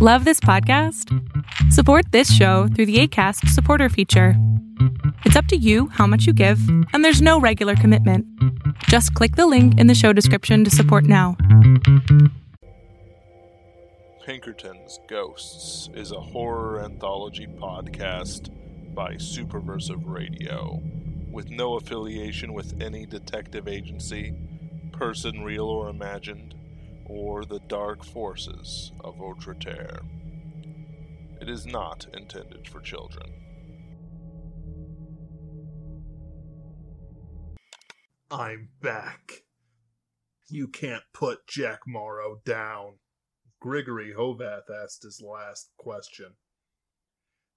Love this podcast? Support this show through the ACAST supporter feature. It's up to you how much you give, and there's no regular commitment. Just click the link in the show description to support now. Pinkerton's Ghosts is a horror anthology podcast by Superversive Radio, with no affiliation with any detective agency, person real or imagined, or the dark forces of Outreterre. It is not intended for children. I'm back. You can't put Jack Morrow down. Grigory Hovath asked his last question.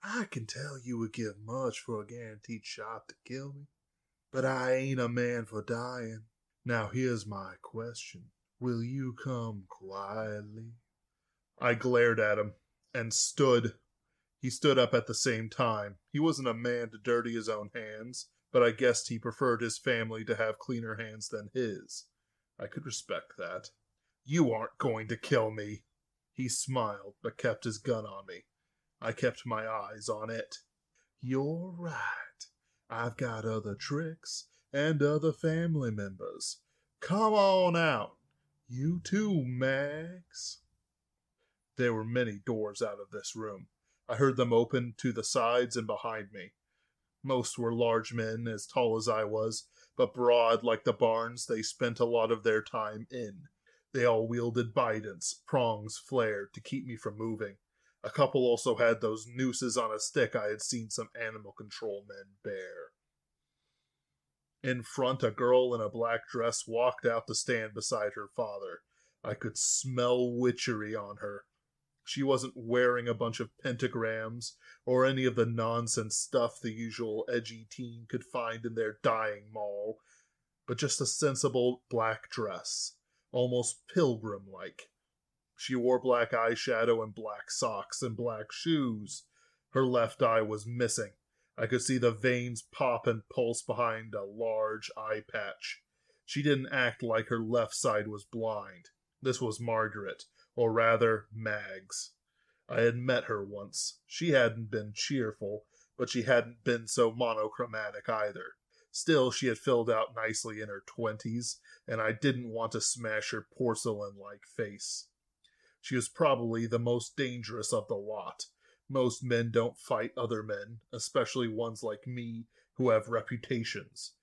I can tell you would give much for a guaranteed shot to kill me, but I ain't a man for dying. Now here's my question. Will you come quietly? I glared at him and stood. He stood up at the same time. He wasn't a man to dirty his own hands, but I guessed he preferred his family to have cleaner hands than his. I could respect that. You aren't going to kill me. He smiled, but kept his gun on me. I kept my eyes on it. You're right. I've got other tricks and other family members. Come on out. You too, Max. There were many doors out of this room. I heard them open to the sides and behind me. Most were large men, as tall as I was, but broad like the barns they spent a lot of their time in. They all wielded bidents, prongs flared to keep me from moving. A couple also had those nooses on a stick I had seen some animal control men bear. In front, a girl in a black dress walked out to stand beside her father. I could smell witchery on her. She wasn't wearing a bunch of pentagrams or any of the nonsense stuff the usual edgy teen could find in their dying mall, but just a sensible black dress, almost pilgrim like. She wore black eyeshadow and black socks and black shoes. Her left eye was missing. I could see the veins pop and pulse behind a large eye patch. She didn't act like her left side was blind. This was Margaret, or rather, Mags. I had met her once. She hadn't been cheerful, but she hadn't been so monochromatic either. Still, she had filled out nicely in her twenties, and I didn't want to smash her porcelain like face. She was probably the most dangerous of the lot. Most men don't fight other men, especially ones like me who have reputations.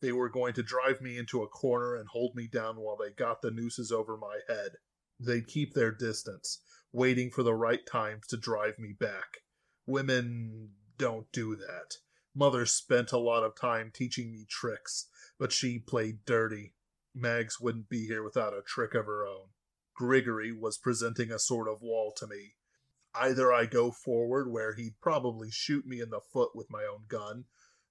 They were going to drive me into a corner and hold me down while they got the nooses over my head. They'd keep their distance, waiting for the right times to drive me back. Women don't do that. Mother spent a lot of time teaching me tricks, but she played dirty. Mags wouldn't be here without a trick of her own. Grigory was presenting a sort of wall to me. Either I go forward where he'd probably shoot me in the foot with my own gun,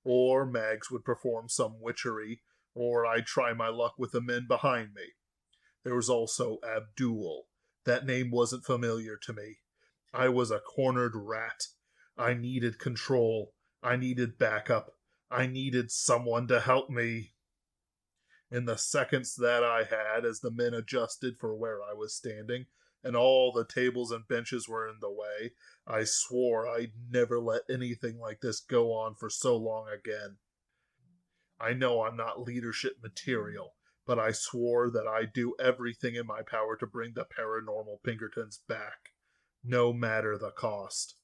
or Mags would perform some witchery, or I'd try my luck with the men behind me. There was also Abdul. That name wasn't familiar to me. I was a cornered rat. I needed control. I needed backup. I needed someone to help me. In the seconds that I had, as the men adjusted for where I was standing, and all the tables and benches were in the way, I swore I'd never let anything like this go on for so long again. I know I'm not leadership material, but I swore that I'd do everything in my power to bring the paranormal Pinkertons back, no matter the cost.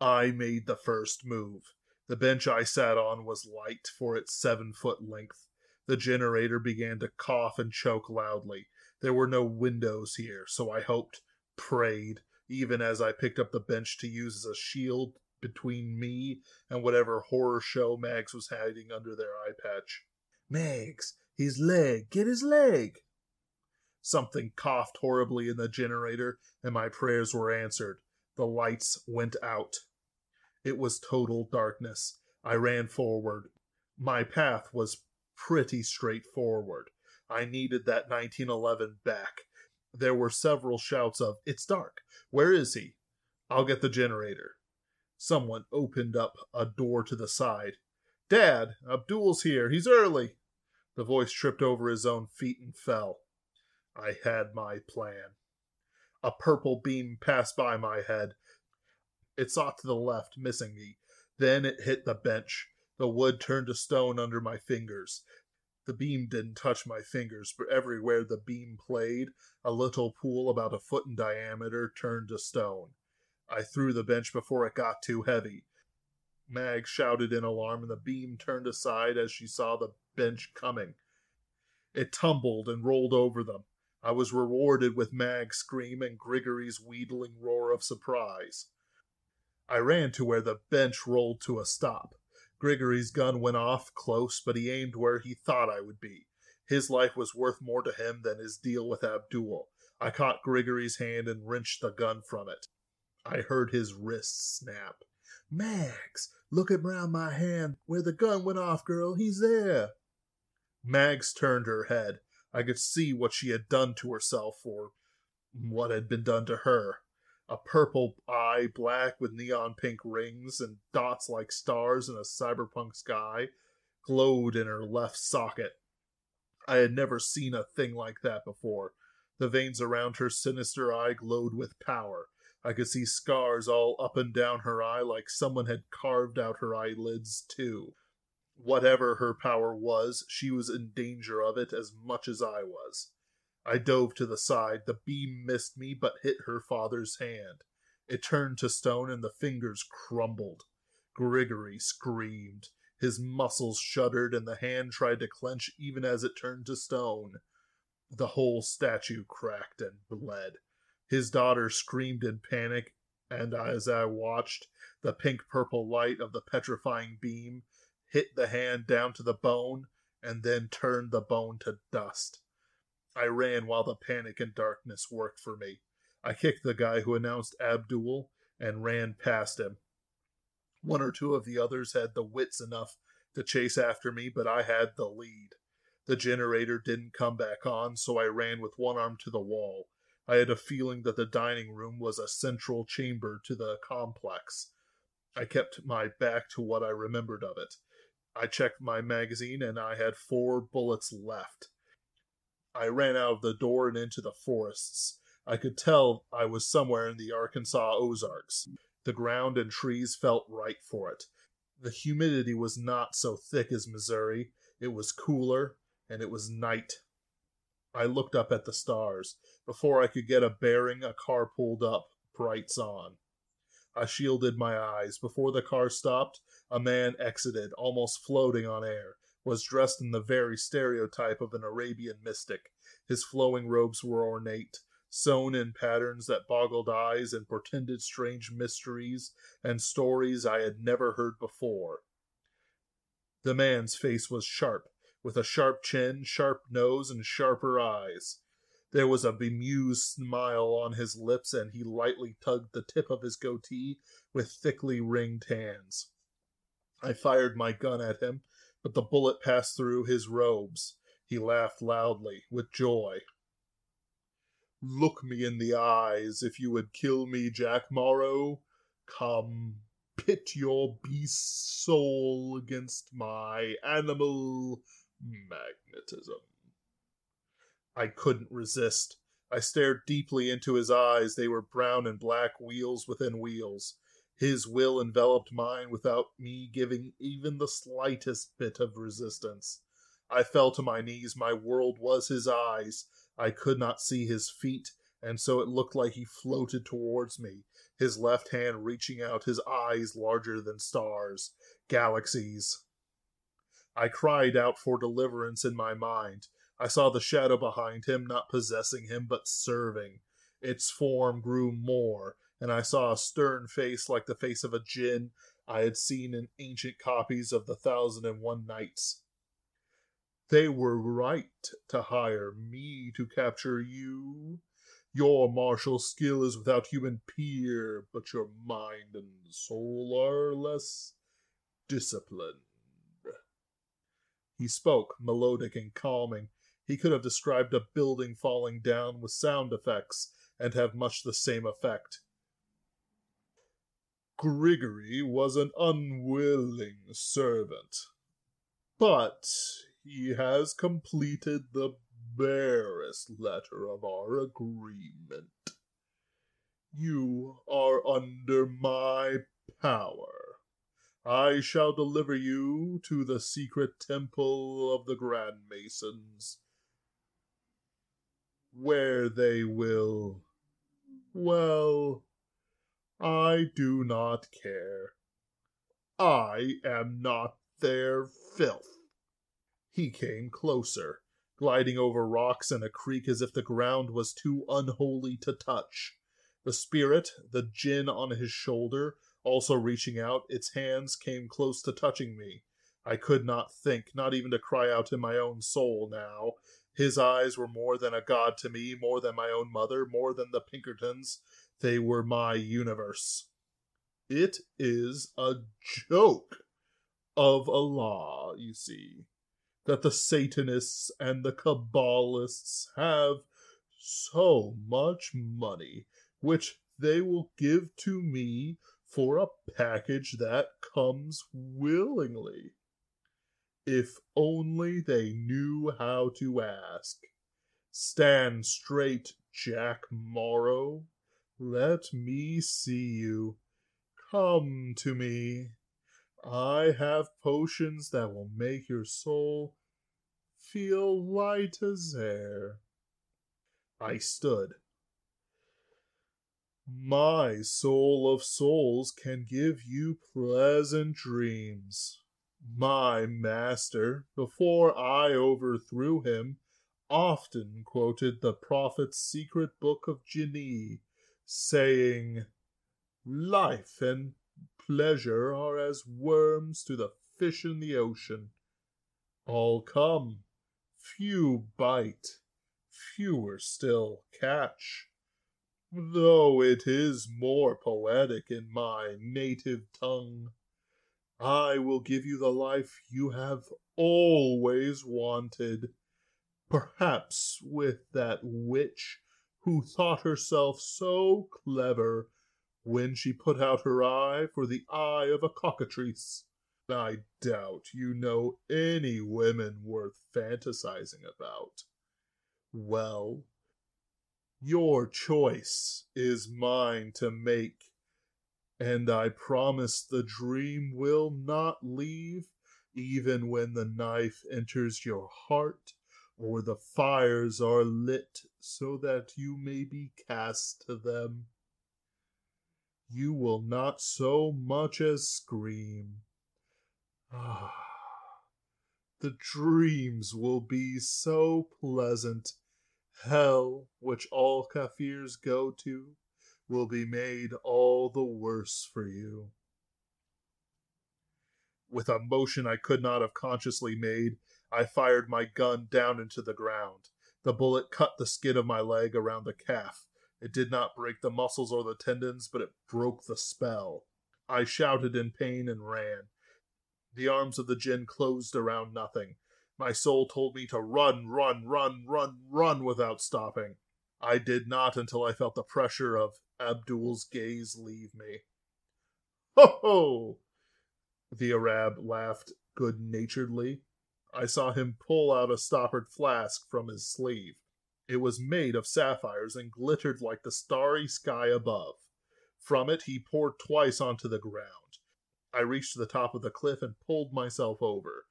I made the first move. The bench I sat on was light for its seven foot length. The generator began to cough and choke loudly. There were no windows here, so I hoped, prayed, even as I picked up the bench to use as a shield between me and whatever horror show Mags was hiding under their eye patch. Mags, his leg, get his leg. Something coughed horribly in the generator, and my prayers were answered. The lights went out. It was total darkness. I ran forward. My path was pretty straightforward. I needed that 1911 back. There were several shouts of, It's dark. Where is he? I'll get the generator. Someone opened up a door to the side. Dad, Abdul's here. He's early. The voice tripped over his own feet and fell. I had my plan. A purple beam passed by my head. It sought to the left, missing me. Then it hit the bench. The wood turned to stone under my fingers. The beam didn't touch my fingers, but everywhere the beam played, a little pool about a foot in diameter turned to stone. I threw the bench before it got too heavy. Mag shouted in alarm, and the beam turned aside as she saw the bench coming. It tumbled and rolled over them. I was rewarded with Mag's scream and Grigory's wheedling roar of surprise. I ran to where the bench rolled to a stop. Grigory's gun went off close, but he aimed where he thought I would be. His life was worth more to him than his deal with Abdul. I caught Grigory's hand and wrenched the gun from it. I heard his wrist snap. Mags, look at round my hand where the gun went off, girl. He's there. Mags turned her head. I could see what she had done to herself, or what had been done to her. A purple eye, black with neon pink rings and dots like stars in a cyberpunk sky, glowed in her left socket. I had never seen a thing like that before. The veins around her sinister eye glowed with power. I could see scars all up and down her eye like someone had carved out her eyelids, too. Whatever her power was, she was in danger of it as much as I was. I dove to the side. The beam missed me but hit her father's hand. It turned to stone and the fingers crumbled. Grigory screamed. His muscles shuddered and the hand tried to clench even as it turned to stone. The whole statue cracked and bled. His daughter screamed in panic, and as I watched, the pink purple light of the petrifying beam hit the hand down to the bone and then turned the bone to dust. I ran while the panic and darkness worked for me. I kicked the guy who announced Abdul and ran past him. One or two of the others had the wits enough to chase after me, but I had the lead. The generator didn't come back on, so I ran with one arm to the wall. I had a feeling that the dining room was a central chamber to the complex. I kept my back to what I remembered of it. I checked my magazine and I had four bullets left. I ran out of the door and into the forests. I could tell I was somewhere in the Arkansas Ozarks. The ground and trees felt right for it. The humidity was not so thick as Missouri. It was cooler, and it was night. I looked up at the stars. Before I could get a bearing, a car pulled up, brights on. I shielded my eyes. Before the car stopped, a man exited, almost floating on air, was dressed in the very stereotype of an Arabian mystic. His flowing robes were ornate, sewn in patterns that boggled eyes and portended strange mysteries and stories I had never heard before. The man's face was sharp, with a sharp chin, sharp nose, and sharper eyes. There was a bemused smile on his lips, and he lightly tugged the tip of his goatee with thickly ringed hands. I fired my gun at him, but the bullet passed through his robes. He laughed loudly, with joy. Look me in the eyes if you would kill me, Jack Morrow. Come, pit your beast soul against my animal magnetism. I couldn't resist. I stared deeply into his eyes. They were brown and black wheels within wheels. His will enveloped mine without me giving even the slightest bit of resistance. I fell to my knees. My world was his eyes. I could not see his feet, and so it looked like he floated towards me, his left hand reaching out, his eyes larger than stars, galaxies. I cried out for deliverance in my mind. I saw the shadow behind him, not possessing him, but serving. Its form grew more, and I saw a stern face like the face of a jinn I had seen in ancient copies of the Thousand and One Nights. They were right to hire me to capture you. Your martial skill is without human peer, but your mind and soul are less disciplined. He spoke, melodic and calming. He could have described a building falling down with sound effects and have much the same effect. Grigory was an unwilling servant, but he has completed the barest letter of our agreement. You are under my power. I shall deliver you to the secret temple of the Grand Masons, where they will. Well, I do not care. I am not their filth. He came closer, gliding over rocks and a creek as if the ground was too unholy to touch. The spirit, the jinn on his shoulder, also reaching out, its hands came close to touching me. I could not think, not even to cry out in my own soul now. His eyes were more than a god to me, more than my own mother, more than the Pinkertons. They were my universe. It is a joke of a law, you see, that the Satanists and the Kabbalists have so much money, which they will give to me for a package that comes willingly. If only they knew how to ask. Stand straight, Jack Morrow. Let me see you. Come to me. I have potions that will make your soul feel light as air. I stood. My soul of souls can give you pleasant dreams. My master, before I overthrew him, often quoted the prophet's secret book of Jinni, saying, Life and pleasure are as worms to the fish in the ocean. All come, few bite, fewer still catch. Though it is more poetic in my native tongue, I will give you the life you have always wanted, perhaps with that witch who thought herself so clever when she put out her eye for the eye of a cockatrice. I doubt you know any women worth fantasizing about. Well, your choice is mine to make, and I promise the dream will not leave even when the knife enters your heart or the fires are lit so that you may be cast to them you will not so much as scream. Ah, the dreams will be so pleasant. Hell, which all Kafirs go to, will be made all the worse for you. With a motion I could not have consciously made, I fired my gun down into the ground. The bullet cut the skin of my leg around the calf. It did not break the muscles or the tendons, but it broke the spell. I shouted in pain and ran. The arms of the jinn closed around nothing. My soul told me to run, run, run, run, run without stopping. I did not until I felt the pressure of Abdul's gaze leave me. Ho ho! The Arab laughed good naturedly. I saw him pull out a stoppered flask from his sleeve. It was made of sapphires and glittered like the starry sky above. From it he poured twice onto the ground. I reached the top of the cliff and pulled myself over.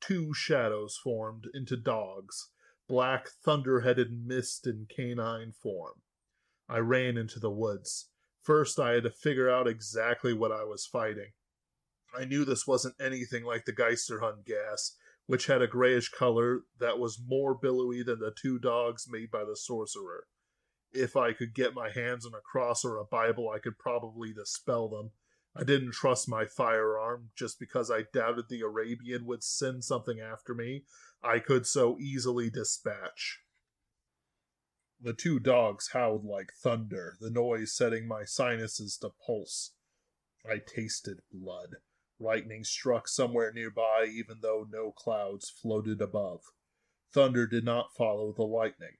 Two shadows formed into dogs, black thunder headed mist in canine form. I ran into the woods. First, I had to figure out exactly what I was fighting. I knew this wasn't anything like the Geisterhund gas, which had a grayish color that was more billowy than the two dogs made by the sorcerer. If I could get my hands on a cross or a Bible, I could probably dispel them. I didn't trust my firearm just because I doubted the Arabian would send something after me I could so easily dispatch. The two dogs howled like thunder, the noise setting my sinuses to pulse. I tasted blood. Lightning struck somewhere nearby, even though no clouds floated above. Thunder did not follow the lightning.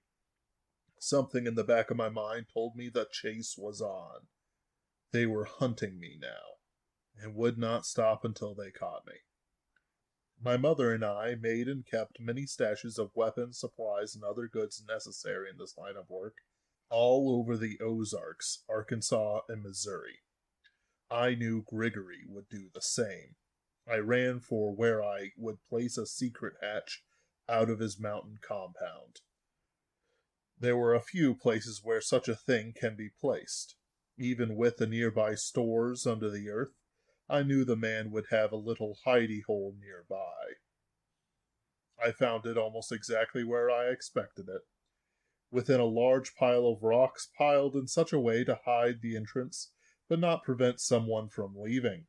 Something in the back of my mind told me the chase was on. They were hunting me now, and would not stop until they caught me. My mother and I made and kept many stashes of weapons, supplies, and other goods necessary in this line of work. all over the Ozarks, Arkansas, and Missouri. I knew Grigory would do the same. I ran for where I would place a secret hatch out of his mountain compound. There were a few places where such a thing can be placed. Even with the nearby stores under the earth, I knew the man would have a little hidey hole nearby. I found it almost exactly where I expected it within a large pile of rocks piled in such a way to hide the entrance but not prevent someone from leaving.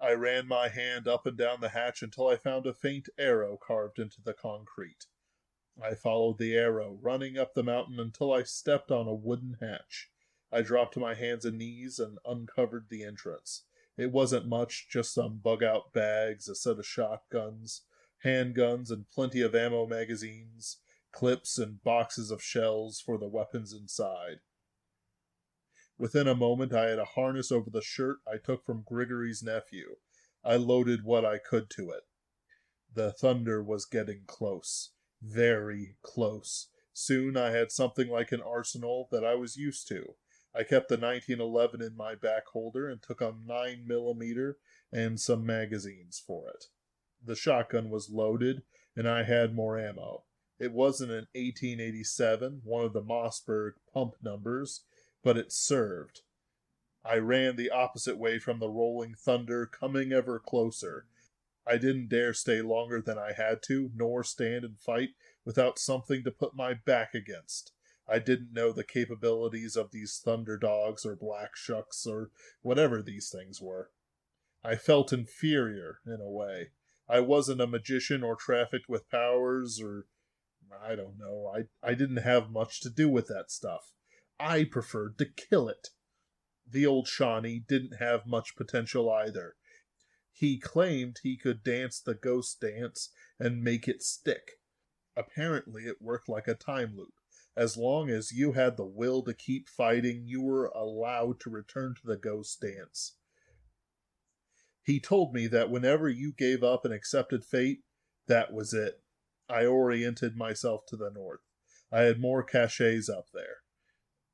I ran my hand up and down the hatch until I found a faint arrow carved into the concrete. I followed the arrow, running up the mountain until I stepped on a wooden hatch. I dropped to my hands and knees and uncovered the entrance. It wasn't much, just some bug out bags, a set of shotguns, handguns, and plenty of ammo magazines, clips, and boxes of shells for the weapons inside. Within a moment, I had a harness over the shirt I took from Grigory's nephew. I loaded what I could to it. The thunder was getting close. Very close. Soon I had something like an arsenal that I was used to. I kept the 1911 in my back holder and took a 9 millimeter and some magazines for it. The shotgun was loaded, and I had more ammo. It wasn't an 1887, one of the Mossberg pump numbers, but it served. I ran the opposite way from the rolling thunder, coming ever closer. I didn't dare stay longer than I had to, nor stand and fight without something to put my back against. I didn't know the capabilities of these thunder dogs or black shucks or whatever these things were. I felt inferior in a way. I wasn't a magician or trafficked with powers or I don't know. I, I didn't have much to do with that stuff. I preferred to kill it. The old Shawnee didn't have much potential either. He claimed he could dance the ghost dance and make it stick. Apparently, it worked like a time loop. As long as you had the will to keep fighting, you were allowed to return to the ghost dance. He told me that whenever you gave up and accepted fate, that was it. I oriented myself to the north. I had more caches up there.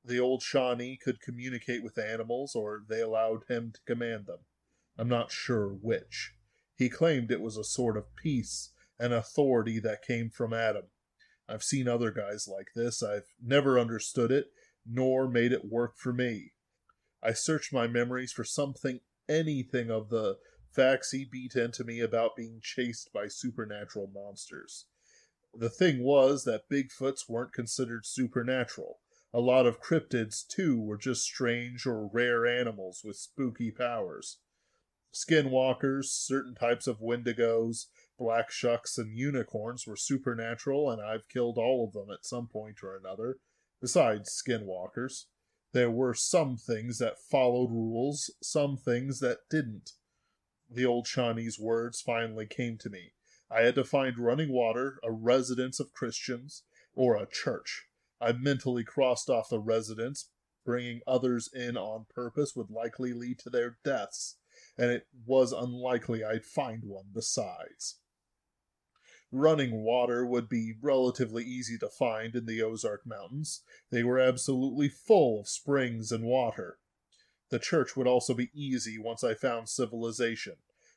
The old Shawnee could communicate with animals, or they allowed him to command them. I'm not sure which. He claimed it was a sort of peace and authority that came from Adam. I've seen other guys like this. I've never understood it, nor made it work for me. I searched my memories for something, anything of the facts he beat into me about being chased by supernatural monsters. The thing was that Bigfoots weren't considered supernatural. A lot of cryptids, too, were just strange or rare animals with spooky powers. Skinwalkers, certain types of wendigos, black shucks, and unicorns were supernatural, and I've killed all of them at some point or another, besides skinwalkers. There were some things that followed rules, some things that didn't. The old Shawnee's words finally came to me. I had to find running water, a residence of Christians, or a church. I mentally crossed off the residence. Bringing others in on purpose would likely lead to their deaths, and it was unlikely I'd find one besides. Running water would be relatively easy to find in the Ozark Mountains. They were absolutely full of springs and water. The church would also be easy once I found civilization.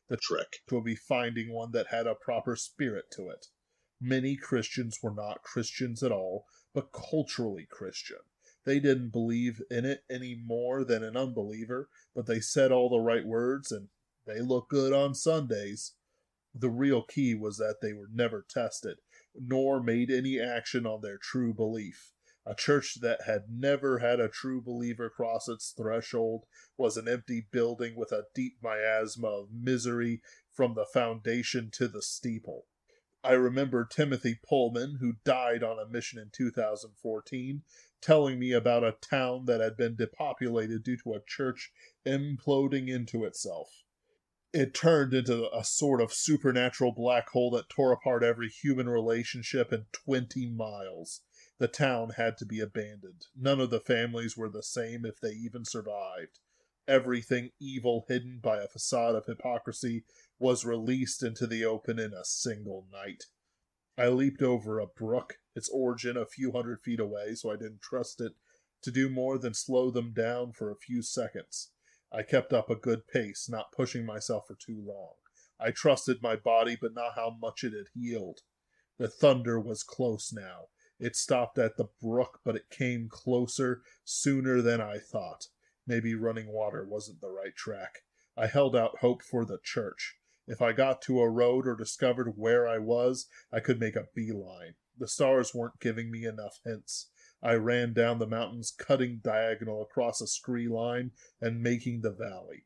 The trick would be finding one that had a proper spirit to it. Many Christians were not Christians at all, but culturally Christian. They didn't believe in it any more than an unbeliever, but they said all the right words and they look good on Sundays. The real key was that they were never tested, nor made any action on their true belief. A church that had never had a true believer cross its threshold was an empty building with a deep miasma of misery from the foundation to the steeple. I remember Timothy Pullman, who died on a mission in 2014, telling me about a town that had been depopulated due to a church imploding into itself. It turned into a sort of supernatural black hole that tore apart every human relationship in 20 miles. The town had to be abandoned. None of the families were the same if they even survived. Everything evil hidden by a facade of hypocrisy was released into the open in a single night. I leaped over a brook, its origin a few hundred feet away, so I didn't trust it to do more than slow them down for a few seconds. I kept up a good pace, not pushing myself for too long. I trusted my body, but not how much it had healed. The thunder was close now. It stopped at the brook, but it came closer sooner than I thought. Maybe running water wasn't the right track. I held out hope for the church. If I got to a road or discovered where I was, I could make a beeline. The stars weren't giving me enough hints. I ran down the mountains, cutting diagonal across a scree line and making the valley.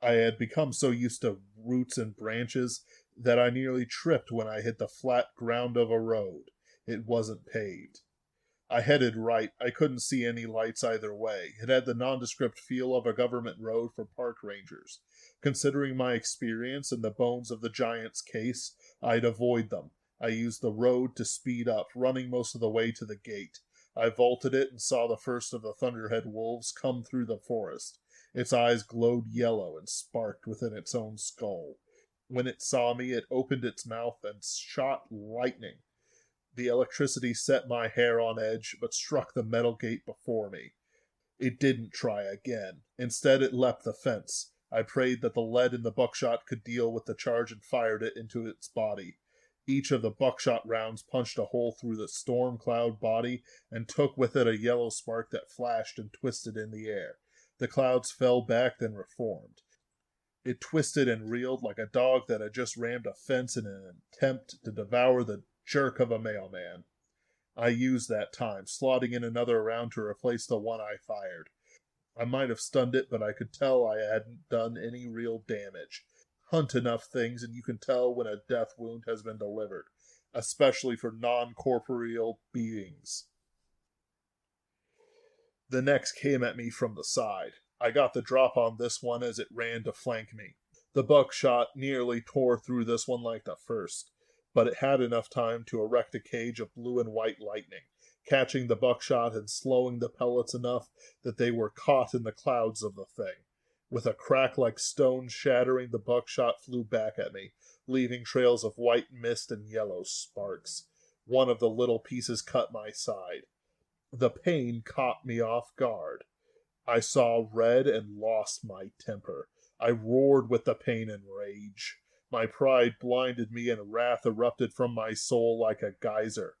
I had become so used to roots and branches that I nearly tripped when I hit the flat ground of a road. It wasn't paved. I headed right. I couldn't see any lights either way. It had the nondescript feel of a government road for park rangers. Considering my experience and the bones of the giant's case, I'd avoid them. I used the road to speed up, running most of the way to the gate. I vaulted it and saw the first of the Thunderhead wolves come through the forest. Its eyes glowed yellow and sparked within its own skull. When it saw me, it opened its mouth and shot lightning. The electricity set my hair on edge, but struck the metal gate before me. It didn't try again. Instead, it leapt the fence. I prayed that the lead in the buckshot could deal with the charge and fired it into its body. Each of the buckshot rounds punched a hole through the storm cloud body and took with it a yellow spark that flashed and twisted in the air. The clouds fell back, then reformed. It twisted and reeled like a dog that had just rammed a fence in an attempt to devour the jerk of a mailman. I used that time, slotting in another round to replace the one I fired. I might have stunned it, but I could tell I hadn't done any real damage. Hunt enough things, and you can tell when a death wound has been delivered, especially for non corporeal beings. The next came at me from the side. I got the drop on this one as it ran to flank me. The buckshot nearly tore through this one like the first, but it had enough time to erect a cage of blue and white lightning catching the buckshot and slowing the pellets enough that they were caught in the clouds of the thing. With a crack like stone shattering, the buckshot flew back at me, leaving trails of white mist and yellow sparks. One of the little pieces cut my side. The pain caught me off guard. I saw red and lost my temper. I roared with the pain and rage. My pride blinded me, and wrath erupted from my soul like a geyser.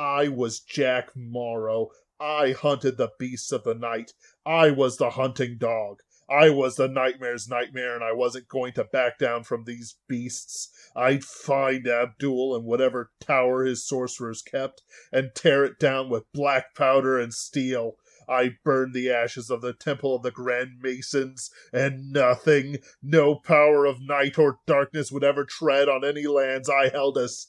I was Jack Morrow. I hunted the beasts of the night. I was the hunting dog. I was the nightmare's nightmare, and I wasn't going to back down from these beasts. I'd find Abdul in whatever tower his sorcerers kept, and tear it down with black powder and steel. I burned the ashes of the Temple of the Grand Masons, and nothing, no power of night or darkness would ever tread on any lands I held as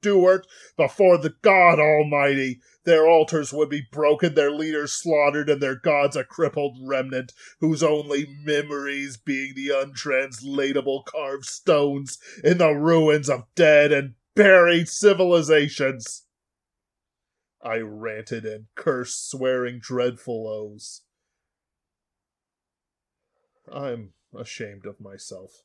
steward before the God Almighty. Their altars would be broken, their leaders slaughtered, and their gods a crippled remnant, whose only memories being the untranslatable carved stones in the ruins of dead and buried civilizations. I ranted and cursed, swearing dreadful oaths. I'm ashamed of myself.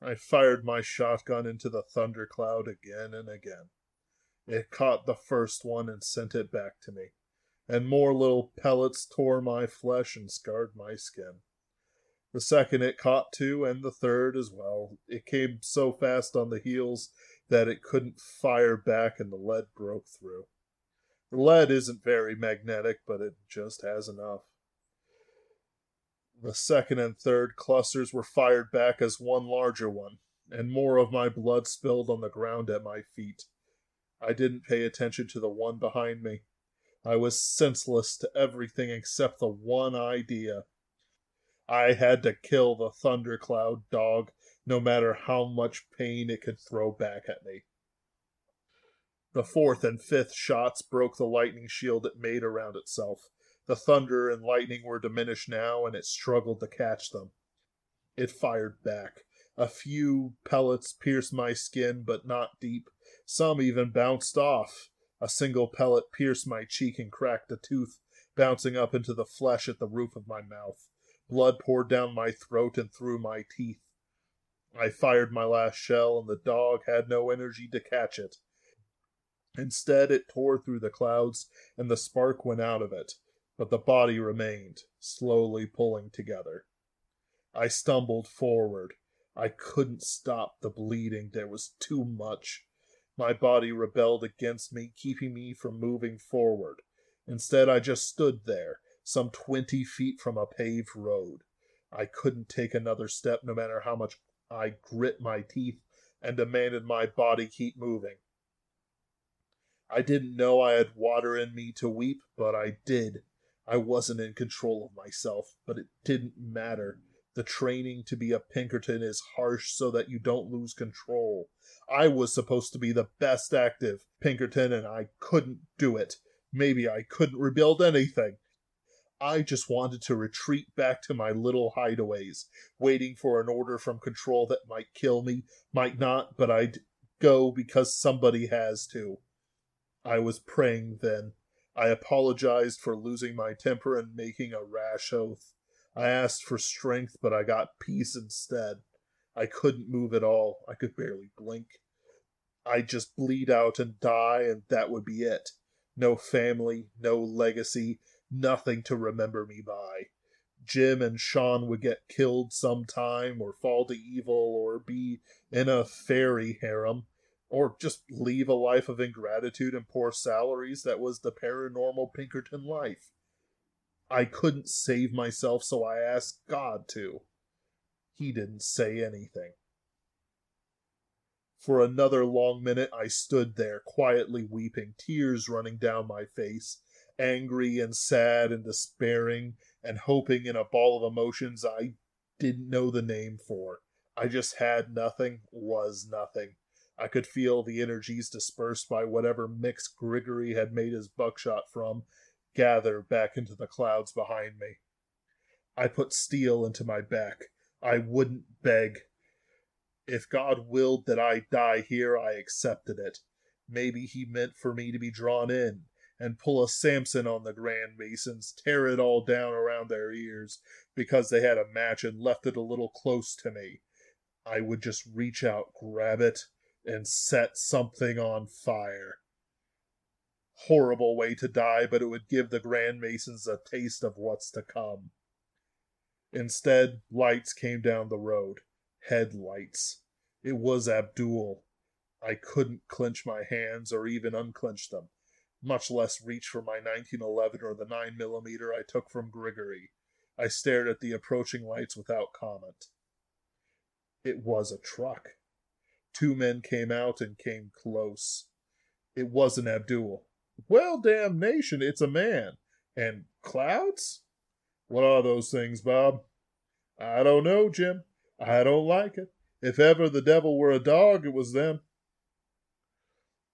I fired my shotgun into the thundercloud again and again. It caught the first one and sent it back to me, and more little pellets tore my flesh and scarred my skin. The second it caught too, and the third as well. It came so fast on the heels that it couldn't fire back and the lead broke through. The lead isn't very magnetic, but it just has enough. The second and third clusters were fired back as one larger one, and more of my blood spilled on the ground at my feet. I didn't pay attention to the one behind me. I was senseless to everything except the one idea. I had to kill the thundercloud dog, no matter how much pain it could throw back at me. The fourth and fifth shots broke the lightning shield it made around itself. The thunder and lightning were diminished now, and it struggled to catch them. It fired back. A few pellets pierced my skin, but not deep. Some even bounced off. A single pellet pierced my cheek and cracked a tooth, bouncing up into the flesh at the roof of my mouth. Blood poured down my throat and through my teeth. I fired my last shell, and the dog had no energy to catch it. Instead, it tore through the clouds, and the spark went out of it. But the body remained, slowly pulling together. I stumbled forward. I couldn't stop the bleeding. There was too much. My body rebelled against me, keeping me from moving forward. Instead, I just stood there, some twenty feet from a paved road. I couldn't take another step no matter how much I grit my teeth and demanded my body keep moving. I didn't know I had water in me to weep, but I did. I wasn't in control of myself, but it didn't matter. The training to be a Pinkerton is harsh so that you don't lose control. I was supposed to be the best active Pinkerton, and I couldn't do it. Maybe I couldn't rebuild anything. I just wanted to retreat back to my little hideaways, waiting for an order from control that might kill me, might not, but I'd go because somebody has to. I was praying then. I apologized for losing my temper and making a rash oath. I asked for strength, but I got peace instead. I couldn't move at all. I could barely blink. I'd just bleed out and die, and that would be it. No family, no legacy, nothing to remember me by. Jim and Sean would get killed sometime, or fall to evil, or be in a fairy harem, or just leave a life of ingratitude and poor salaries that was the paranormal Pinkerton life. I couldn't save myself, so I asked God to. He didn't say anything. For another long minute, I stood there, quietly weeping, tears running down my face, angry and sad and despairing, and hoping in a ball of emotions I didn't know the name for. I just had nothing, was nothing. I could feel the energies dispersed by whatever mix Grigory had made his buckshot from gather back into the clouds behind me. I put steel into my back. I wouldn't beg. If God willed that I die here, I accepted it. Maybe He meant for me to be drawn in and pull a Samson on the Grand Masons, tear it all down around their ears because they had a match and left it a little close to me. I would just reach out, grab it, and set something on fire. Horrible way to die, but it would give the Grand Masons a taste of what's to come. Instead, lights came down the road. Headlights. It was Abdul. I couldn't clench my hands or even unclench them, much less reach for my 1911 or the 9 millimeter I took from Grigory. I stared at the approaching lights without comment. It was a truck. Two men came out and came close. It wasn't Abdul. Well, damnation, it's a man. And clouds? What are those things, Bob? I don't know, Jim. I don't like it. If ever the devil were a dog, it was them.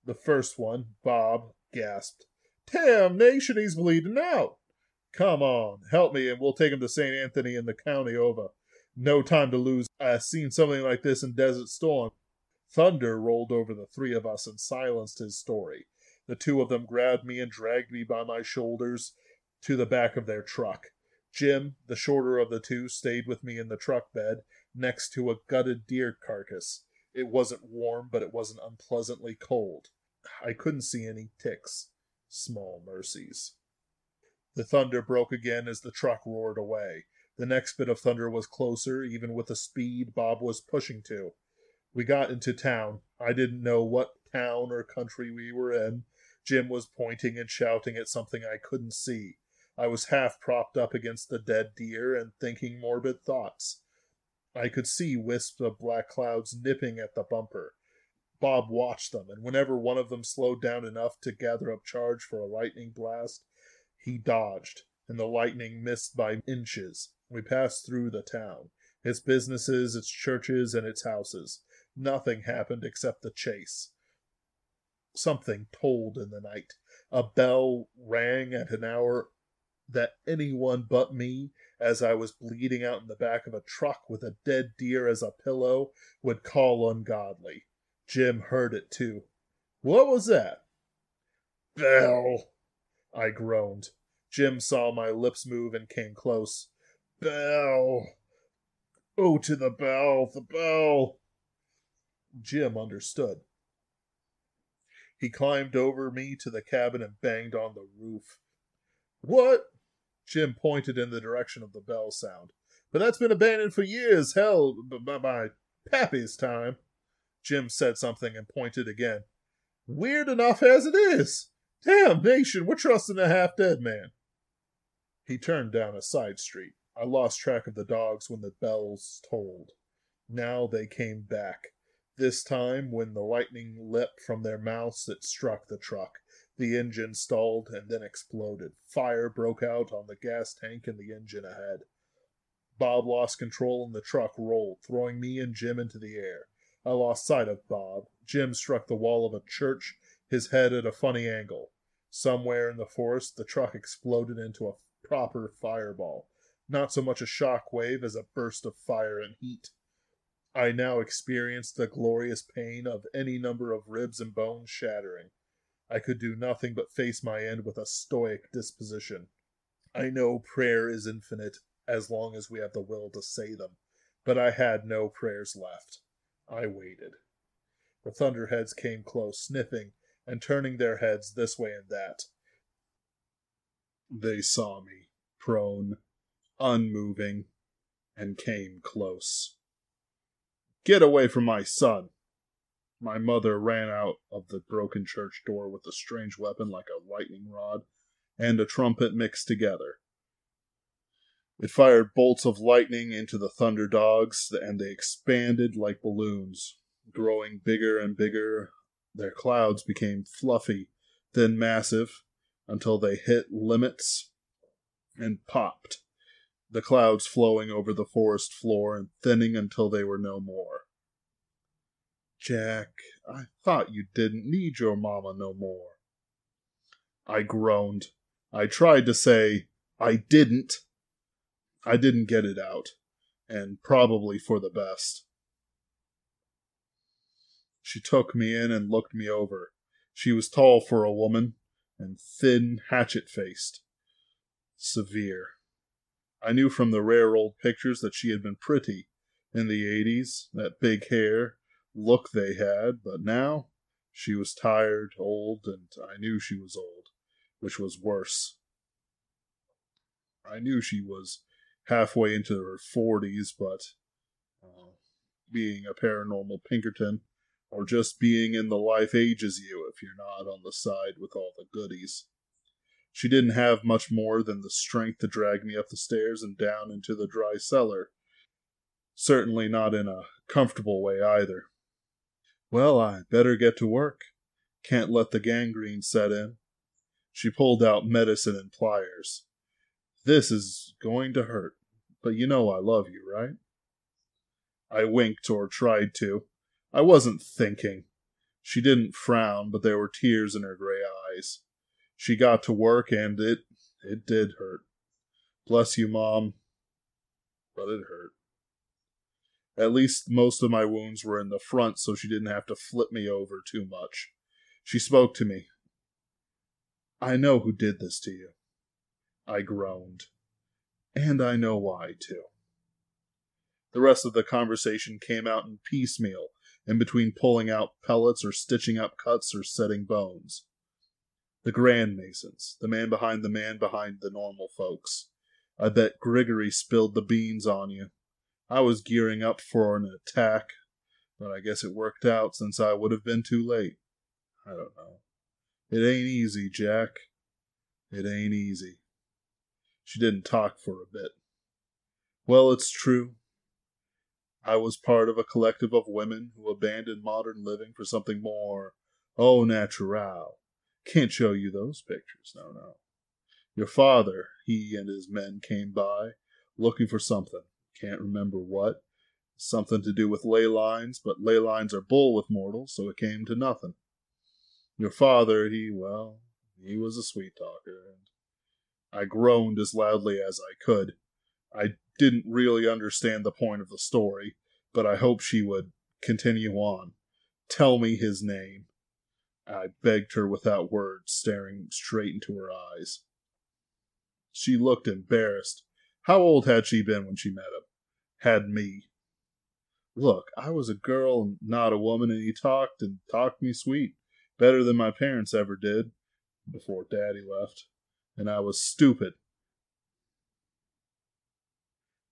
The first one, Bob, gasped. Damnation, he's bleeding out. Come on, help me, and we'll take him to St. Anthony in the county over. No time to lose. I've seen something like this in Desert Storm. Thunder rolled over the three of us and silenced his story. The two of them grabbed me and dragged me by my shoulders to the back of their truck. Jim, the shorter of the two, stayed with me in the truck bed next to a gutted deer carcass. It wasn't warm, but it wasn't unpleasantly cold. I couldn't see any ticks. Small mercies. The thunder broke again as the truck roared away. The next bit of thunder was closer, even with the speed Bob was pushing to. We got into town. I didn't know what town or country we were in. Jim was pointing and shouting at something I couldn't see. I was half propped up against the dead deer and thinking morbid thoughts. I could see wisps of black clouds nipping at the bumper. Bob watched them, and whenever one of them slowed down enough to gather up charge for a lightning blast, he dodged, and the lightning missed by inches. We passed through the town, its businesses, its churches, and its houses. Nothing happened except the chase. Something tolled in the night. A bell rang at an hour that anyone but me, as I was bleeding out in the back of a truck with a dead deer as a pillow, would call ungodly. Jim heard it too. What was that? Bell, I groaned. Jim saw my lips move and came close. Bell. Oh, to the bell, the bell. Jim understood. He climbed over me to the cabin and banged on the roof. What? Jim pointed in the direction of the bell sound. But that's been abandoned for years, hell, by my pappy's time. Jim said something and pointed again. Weird enough as it is. Damn nation, we're trusting a half dead man. He turned down a side street. I lost track of the dogs when the bells tolled. Now they came back. This time, when the lightning leapt from their mouths, it struck the truck. The engine stalled and then exploded. Fire broke out on the gas tank and the engine ahead. Bob lost control and the truck rolled, throwing me and Jim into the air. I lost sight of Bob. Jim struck the wall of a church, his head at a funny angle. Somewhere in the forest, the truck exploded into a proper fireball. Not so much a shock wave as a burst of fire and heat. I now experienced the glorious pain of any number of ribs and bones shattering. I could do nothing but face my end with a stoic disposition. I know prayer is infinite as long as we have the will to say them, but I had no prayers left. I waited. The thunderheads came close, sniffing and turning their heads this way and that. They saw me, prone, unmoving, and came close. Get away from my son! My mother ran out of the broken church door with a strange weapon like a lightning rod and a trumpet mixed together. It fired bolts of lightning into the thunder dogs, and they expanded like balloons, growing bigger and bigger. Their clouds became fluffy, then massive, until they hit limits and popped, the clouds flowing over the forest floor and thinning until they were no more. Jack, I thought you didn't need your mamma no more. I groaned. I tried to say, I didn't. I didn't get it out, and probably for the best. She took me in and looked me over. She was tall for a woman, and thin, hatchet faced. Severe. I knew from the rare old pictures that she had been pretty in the eighties, that big hair, look they had, but now she was tired, old, and I knew she was old, which was worse. I knew she was halfway into her forties, but uh, being a paranormal Pinkerton, or just being in the life ages you if you're not on the side with all the goodies. She didn't have much more than the strength to drag me up the stairs and down into the dry cellar. Certainly not in a comfortable way either. Well, I better get to work. Can't let the gangrene set in. She pulled out medicine and pliers. This is going to hurt, but you know I love you, right? I winked or tried to. I wasn't thinking. She didn't frown, but there were tears in her gray eyes. She got to work, and it it did hurt. Bless you, Mom. But it hurt. At least most of my wounds were in the front, so she didn't have to flip me over too much. She spoke to me. I know who did this to you. I groaned. And I know why, too. The rest of the conversation came out in piecemeal, in between pulling out pellets or stitching up cuts or setting bones. The Grand Masons, the man behind the man behind the normal folks. I bet Grigory spilled the beans on you. I was gearing up for an attack, but I guess it worked out since I would have been too late. I don't know. It ain't easy, Jack. It ain't easy. She didn't talk for a bit. Well, it's true. I was part of a collective of women who abandoned modern living for something more au natural. Can't show you those pictures, no, no. Your father, he and his men came by, looking for something. Can't remember what. Something to do with ley lines, but ley lines are bull with mortals, so it came to nothing. Your father, he, well, he was a sweet talker, and I groaned as loudly as I could. I didn't really understand the point of the story, but I hoped she would continue on. Tell me his name. I begged her without words, staring straight into her eyes. She looked embarrassed. How old had she been when she met him? Had me. Look, I was a girl and not a woman, and he talked and talked me sweet, better than my parents ever did, before Daddy left. And I was stupid.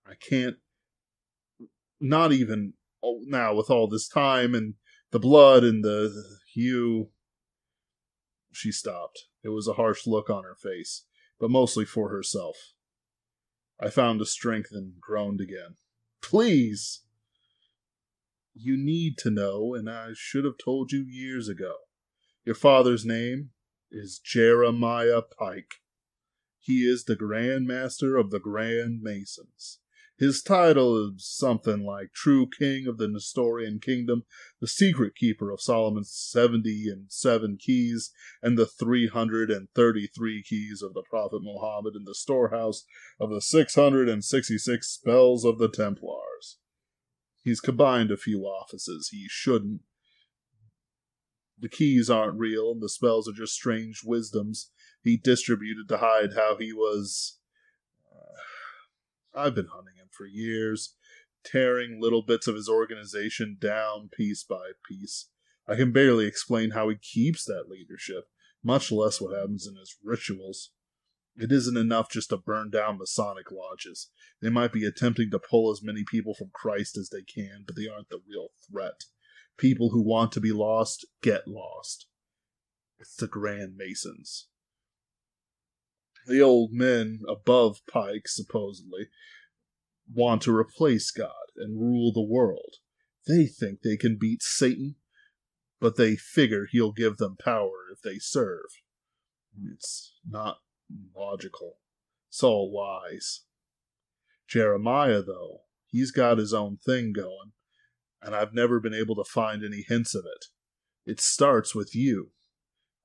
I can't, not even oh, now with all this time and the blood and the hue. She stopped. It was a harsh look on her face, but mostly for herself. I found a strength and groaned again. Please! You need to know, and I should have told you years ago. Your father's name is Jeremiah Pike. He is the Grand Master of the Grand Masons. His title is something like True King of the Nestorian Kingdom, the Secret Keeper of Solomon's seventy and seven keys, and the three hundred and thirty-three keys of the Prophet Muhammad, and the storehouse of the six hundred and sixty-six spells of the Templars. He's combined a few offices he shouldn't. The keys aren't real, and the spells are just strange wisdoms he distributed to hide how he was. I've been hunting him for years, tearing little bits of his organization down piece by piece. I can barely explain how he keeps that leadership, much less what happens in his rituals. It isn't enough just to burn down Masonic lodges. They might be attempting to pull as many people from Christ as they can, but they aren't the real threat. People who want to be lost get lost. It's the Grand Masons. The old men above Pike, supposedly, want to replace God and rule the world. They think they can beat Satan, but they figure he'll give them power if they serve. It's not logical. It's all lies. Jeremiah, though, he's got his own thing going, and I've never been able to find any hints of it. It starts with you.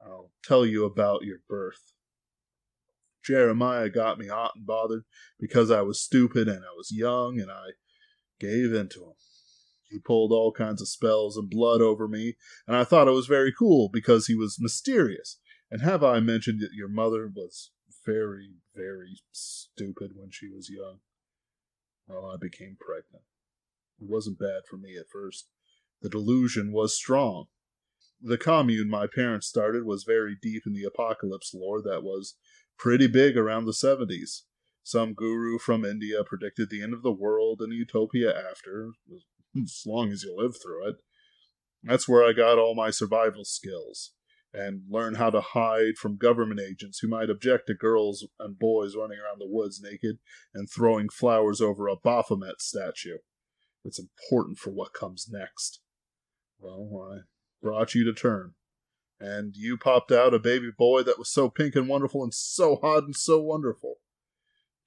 I'll tell you about your birth. Jeremiah got me hot and bothered because I was stupid and I was young, and I gave in to him. He pulled all kinds of spells and blood over me, and I thought it was very cool because he was mysterious. And have I mentioned that your mother was very, very stupid when she was young. Well, I became pregnant. It wasn't bad for me at first. The delusion was strong. The commune my parents started was very deep in the apocalypse lore that was pretty big around the 70s. Some guru from India predicted the end of the world and utopia after, as long as you live through it. That's where I got all my survival skills and learn how to hide from government agents who might object to girls and boys running around the woods naked and throwing flowers over a Baphomet statue. It's important for what comes next. Well, I brought you to term. And you popped out a baby boy that was so pink and wonderful and so hot and so wonderful.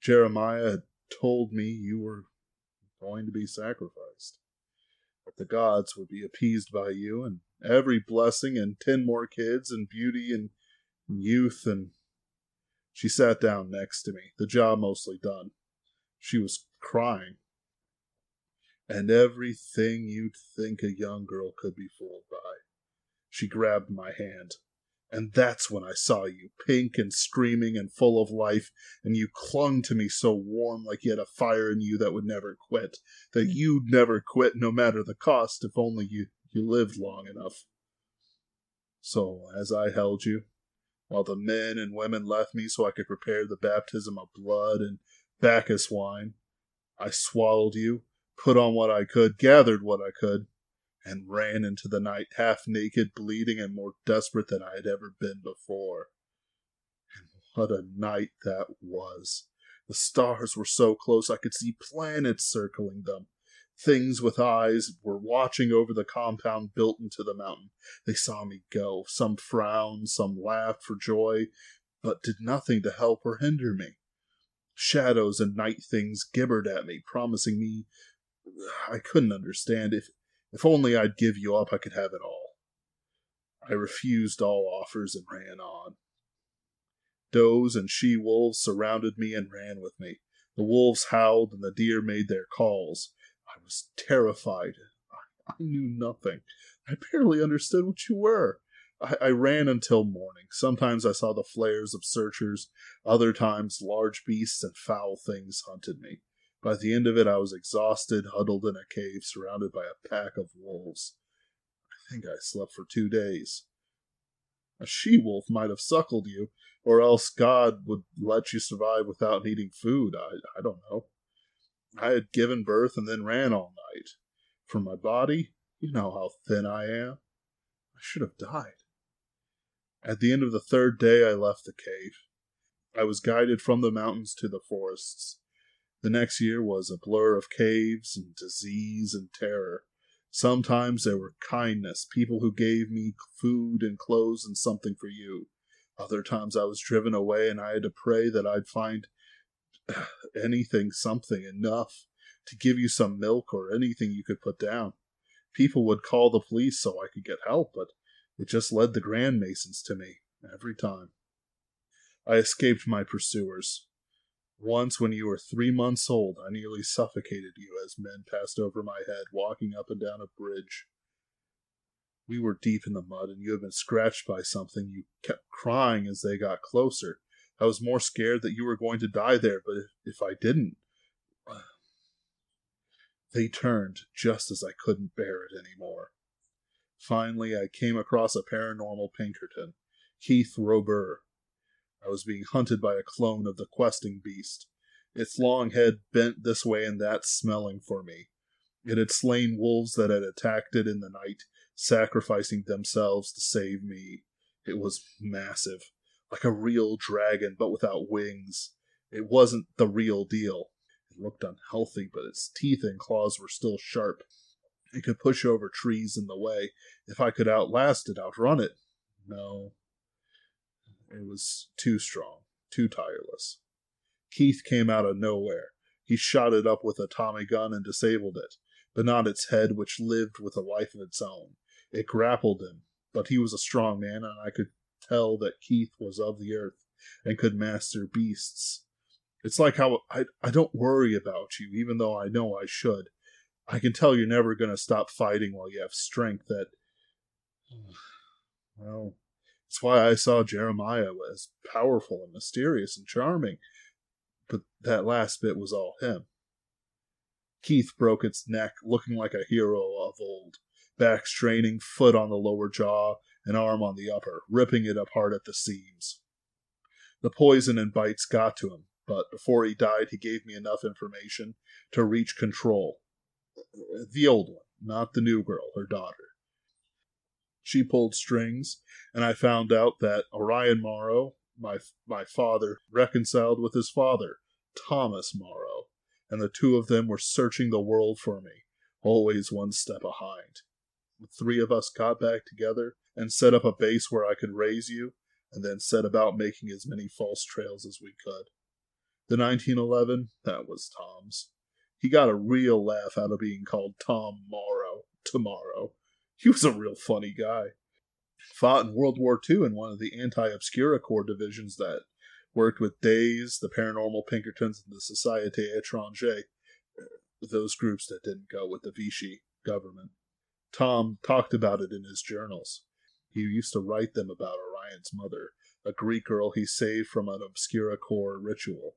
Jeremiah had told me you were going to be sacrificed. That the gods would be appeased by you, and every blessing and ten more kids and beauty and youth and she sat down next to me, the job mostly done. She was crying. And everything you'd think a young girl could be fooled by. She grabbed my hand. And that's when I saw you, pink and screaming and full of life, and you clung to me so warm like you had a fire in you that would never quit, that you'd never quit no matter the cost if only you you lived long enough. So, as I held you, while the men and women left me so I could prepare the baptism of blood and Bacchus wine, I swallowed you, put on what I could, gathered what I could, and ran into the night half naked, bleeding, and more desperate than I had ever been before. And what a night that was! The stars were so close I could see planets circling them. Things with eyes were watching over the compound built into the mountain. They saw me go. Some frowned, some laughed for joy, but did nothing to help or hinder me. Shadows and night things gibbered at me, promising me I couldn't understand. If if only I'd give you up, I could have it all. I refused all offers and ran on. Does and she wolves surrounded me and ran with me. The wolves howled and the deer made their calls. I was terrified. I, knew nothing. I barely understood what you were. I, I ran until morning. Sometimes I saw the flares of searchers, other times large beasts and foul things hunted me. By the end of it, I was exhausted, huddled in a cave, surrounded by a pack of wolves. I think I slept for two days. A she wolf might have suckled you, or else God would let you survive without needing food. I, I don't know. I had given birth and then ran all night. For my body, you know how thin I am. I should have died. At the end of the third day, I left the cave. I was guided from the mountains to the forests. The next year was a blur of caves and disease and terror. Sometimes there were kindness, people who gave me food and clothes and something for you. Other times I was driven away and I had to pray that I'd find anything, something, enough to give you some milk or anything you could put down. People would call the police so I could get help, but it just led the Grand Masons to me every time. I escaped my pursuers. Once, when you were three months old, I nearly suffocated you as men passed over my head, walking up and down a bridge. We were deep in the mud, and you had been scratched by something. You kept crying as they got closer. I was more scared that you were going to die there, but if, if I didn't. They turned just as I couldn't bear it any more. Finally, I came across a paranormal Pinkerton, Keith Robur. I was being hunted by a clone of the questing beast. Its long head bent this way and that, smelling for me. It had slain wolves that had attacked it in the night, sacrificing themselves to save me. It was massive, like a real dragon, but without wings. It wasn't the real deal. It looked unhealthy, but its teeth and claws were still sharp. It could push over trees in the way. If I could outlast it, outrun it. No. It was too strong, too tireless. Keith came out of nowhere. He shot it up with a Tommy gun and disabled it, but not its head, which lived with a life of its own. It grappled him, but he was a strong man, and I could tell that Keith was of the earth and could master beasts. It's like how I, I don't worry about you, even though I know I should. I can tell you're never going to stop fighting while you have strength that. Well, it's why I saw Jeremiah as powerful and mysterious and charming. But that last bit was all him. Keith broke its neck, looking like a hero of old, back straining, foot on the lower jaw, and arm on the upper, ripping it apart at the seams. The poison and bites got to him, but before he died, he gave me enough information to reach control. The old one, not the new girl, her daughter. She pulled strings, and I found out that Orion Morrow, my my father, reconciled with his father, Thomas Morrow, and the two of them were searching the world for me, always one step behind. The three of us got back together and set up a base where I could raise you, and then set about making as many false trails as we could. The 1911, that was Tom's. He got a real laugh out of being called Tom Morrow tomorrow. He was a real funny guy. Fought in World War II in one of the anti Obscura Corps divisions that worked with Days, the Paranormal Pinkertons, and the Societe Étrangère, those groups that didn't go with the Vichy government. Tom talked about it in his journals. He used to write them about Orion's mother, a Greek girl he saved from an Obscura Corps ritual.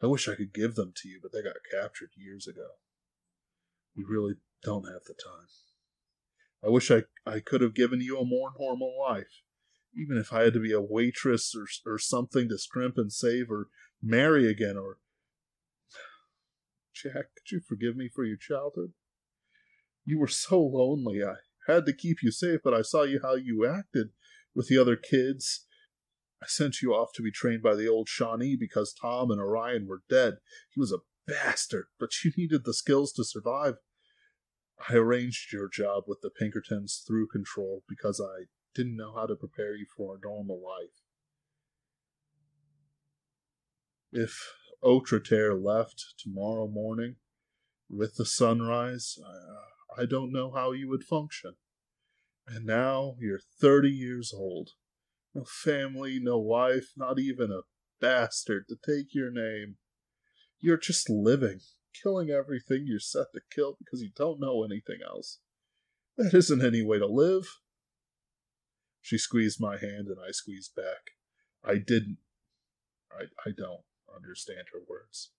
I wish I could give them to you, but they got captured years ago. We really don't have the time. I wish I, I could have given you a more normal life. Even if I had to be a waitress or, or something to scrimp and save or marry again or. Jack, could you forgive me for your childhood? You were so lonely. I had to keep you safe, but I saw you how you acted with the other kids. I sent you off to be trained by the old Shawnee because Tom and Orion were dead. He was a bastard, but you needed the skills to survive. I arranged your job with the Pinkertons through control because I didn't know how to prepare you for a normal life. If Autre left tomorrow morning with the sunrise, I, uh, I don't know how you would function. And now you're 30 years old. No family, no wife, not even a bastard to take your name. You're just living, killing everything you're set to kill because you don't know anything else. That isn't any way to live. She squeezed my hand and I squeezed back. I didn't. I, I don't understand her words.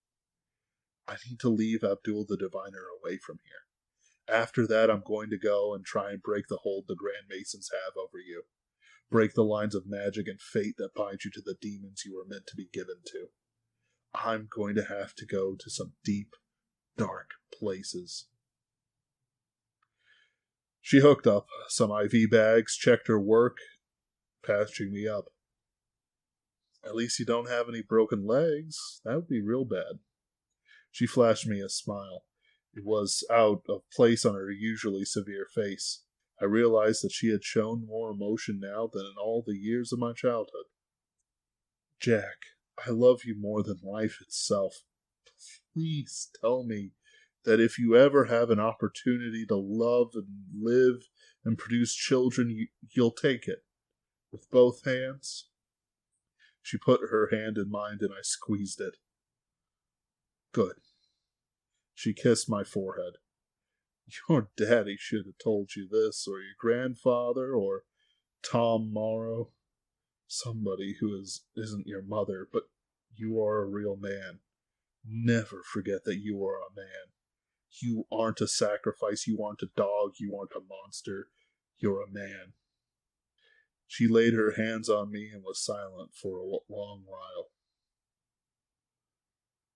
I need to leave Abdul the Diviner away from here. After that, I'm going to go and try and break the hold the Grand Masons have over you. Break the lines of magic and fate that bind you to the demons you were meant to be given to. I'm going to have to go to some deep, dark places. She hooked up some IV bags, checked her work, patching me up. At least you don't have any broken legs. That would be real bad. She flashed me a smile. It was out of place on her usually severe face. I realized that she had shown more emotion now than in all the years of my childhood. Jack, I love you more than life itself. Please tell me that if you ever have an opportunity to love and live and produce children, you, you'll take it with both hands. She put her hand in mine and I squeezed it. Good. She kissed my forehead. Your daddy should have told you this, or your grandfather, or Tom Morrow. Somebody who is, isn't your mother, but you are a real man. Never forget that you are a man. You aren't a sacrifice. You aren't a dog. You aren't a monster. You're a man. She laid her hands on me and was silent for a long while.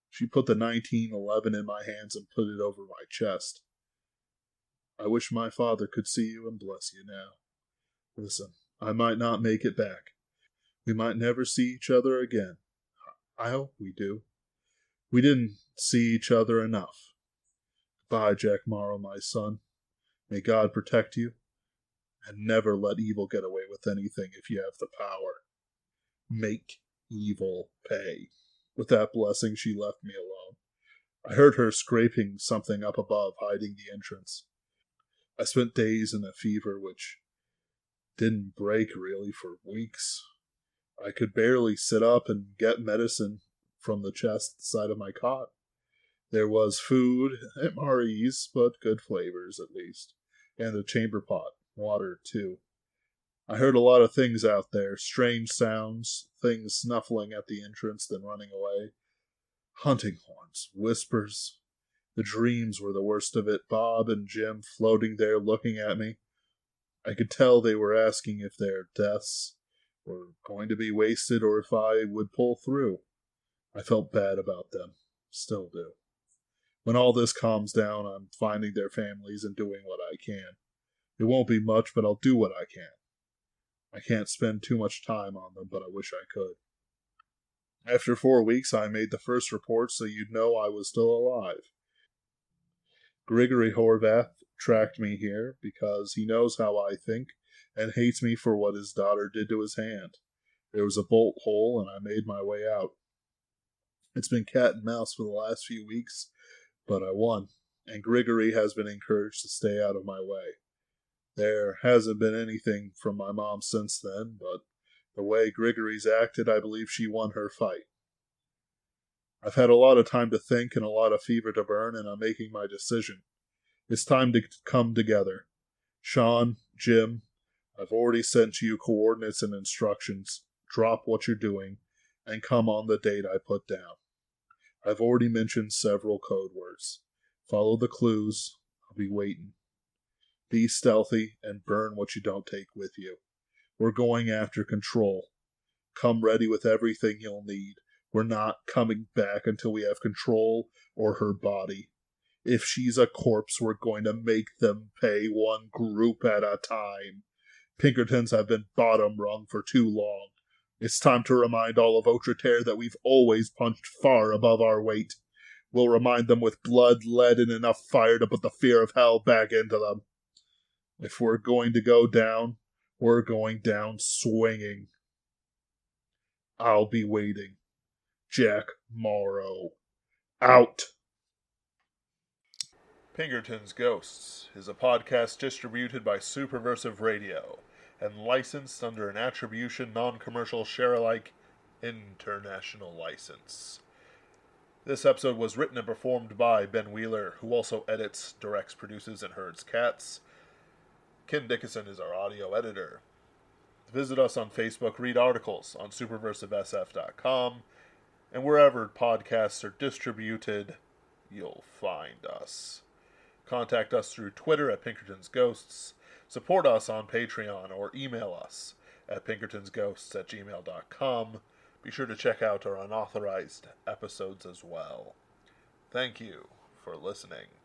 She put the 1911 in my hands and put it over my chest. I wish my father could see you and bless you now. Listen, I might not make it back. We might never see each other again. I hope we do. We didn't see each other enough. Goodbye, Jack Morrow, my son. May God protect you, and never let evil get away with anything if you have the power. Make evil pay. With that blessing, she left me alone. I heard her scraping something up above, hiding the entrance. I spent days in a fever which didn't break really for weeks. I could barely sit up and get medicine from the chest side of my cot. There was food, eh, MREs, but good flavors at least, and a chamber pot, water too. I heard a lot of things out there, strange sounds, things snuffling at the entrance, then running away. Hunting horns, whispers. The dreams were the worst of it. Bob and Jim floating there looking at me. I could tell they were asking if their deaths were going to be wasted or if I would pull through. I felt bad about them. Still do. When all this calms down, I'm finding their families and doing what I can. It won't be much, but I'll do what I can. I can't spend too much time on them, but I wish I could. After four weeks, I made the first report so you'd know I was still alive. Grigory Horvath tracked me here because he knows how I think and hates me for what his daughter did to his hand. There was a bolt hole, and I made my way out. It's been cat and mouse for the last few weeks, but I won, and Grigory has been encouraged to stay out of my way. There hasn't been anything from my mom since then, but the way Grigory's acted, I believe she won her fight. I've had a lot of time to think and a lot of fever to burn, and I'm making my decision. It's time to come together. Sean, Jim, I've already sent you coordinates and instructions. Drop what you're doing and come on the date I put down. I've already mentioned several code words. Follow the clues. I'll be waiting. Be stealthy and burn what you don't take with you. We're going after control. Come ready with everything you'll need. We're not coming back until we have control or her body. If she's a corpse, we're going to make them pay one group at a time. Pinkertons have been bottom rung for too long. It's time to remind all of Outreterre that we've always punched far above our weight. We'll remind them with blood, lead, and enough fire to put the fear of hell back into them. If we're going to go down, we're going down swinging. I'll be waiting. Jack Morrow. Out. Pinkerton's Ghosts is a podcast distributed by Superversive Radio and licensed under an attribution non commercial share alike international license. This episode was written and performed by Ben Wheeler, who also edits, directs, produces, and herds cats. Ken Dickinson is our audio editor. Visit us on Facebook, read articles on superversivesf.com, and wherever podcasts are distributed, you'll find us. Contact us through Twitter at Pinkerton's Ghosts, support us on Patreon, or email us at pinkertonsghosts at gmail.com. Be sure to check out our unauthorized episodes as well. Thank you for listening.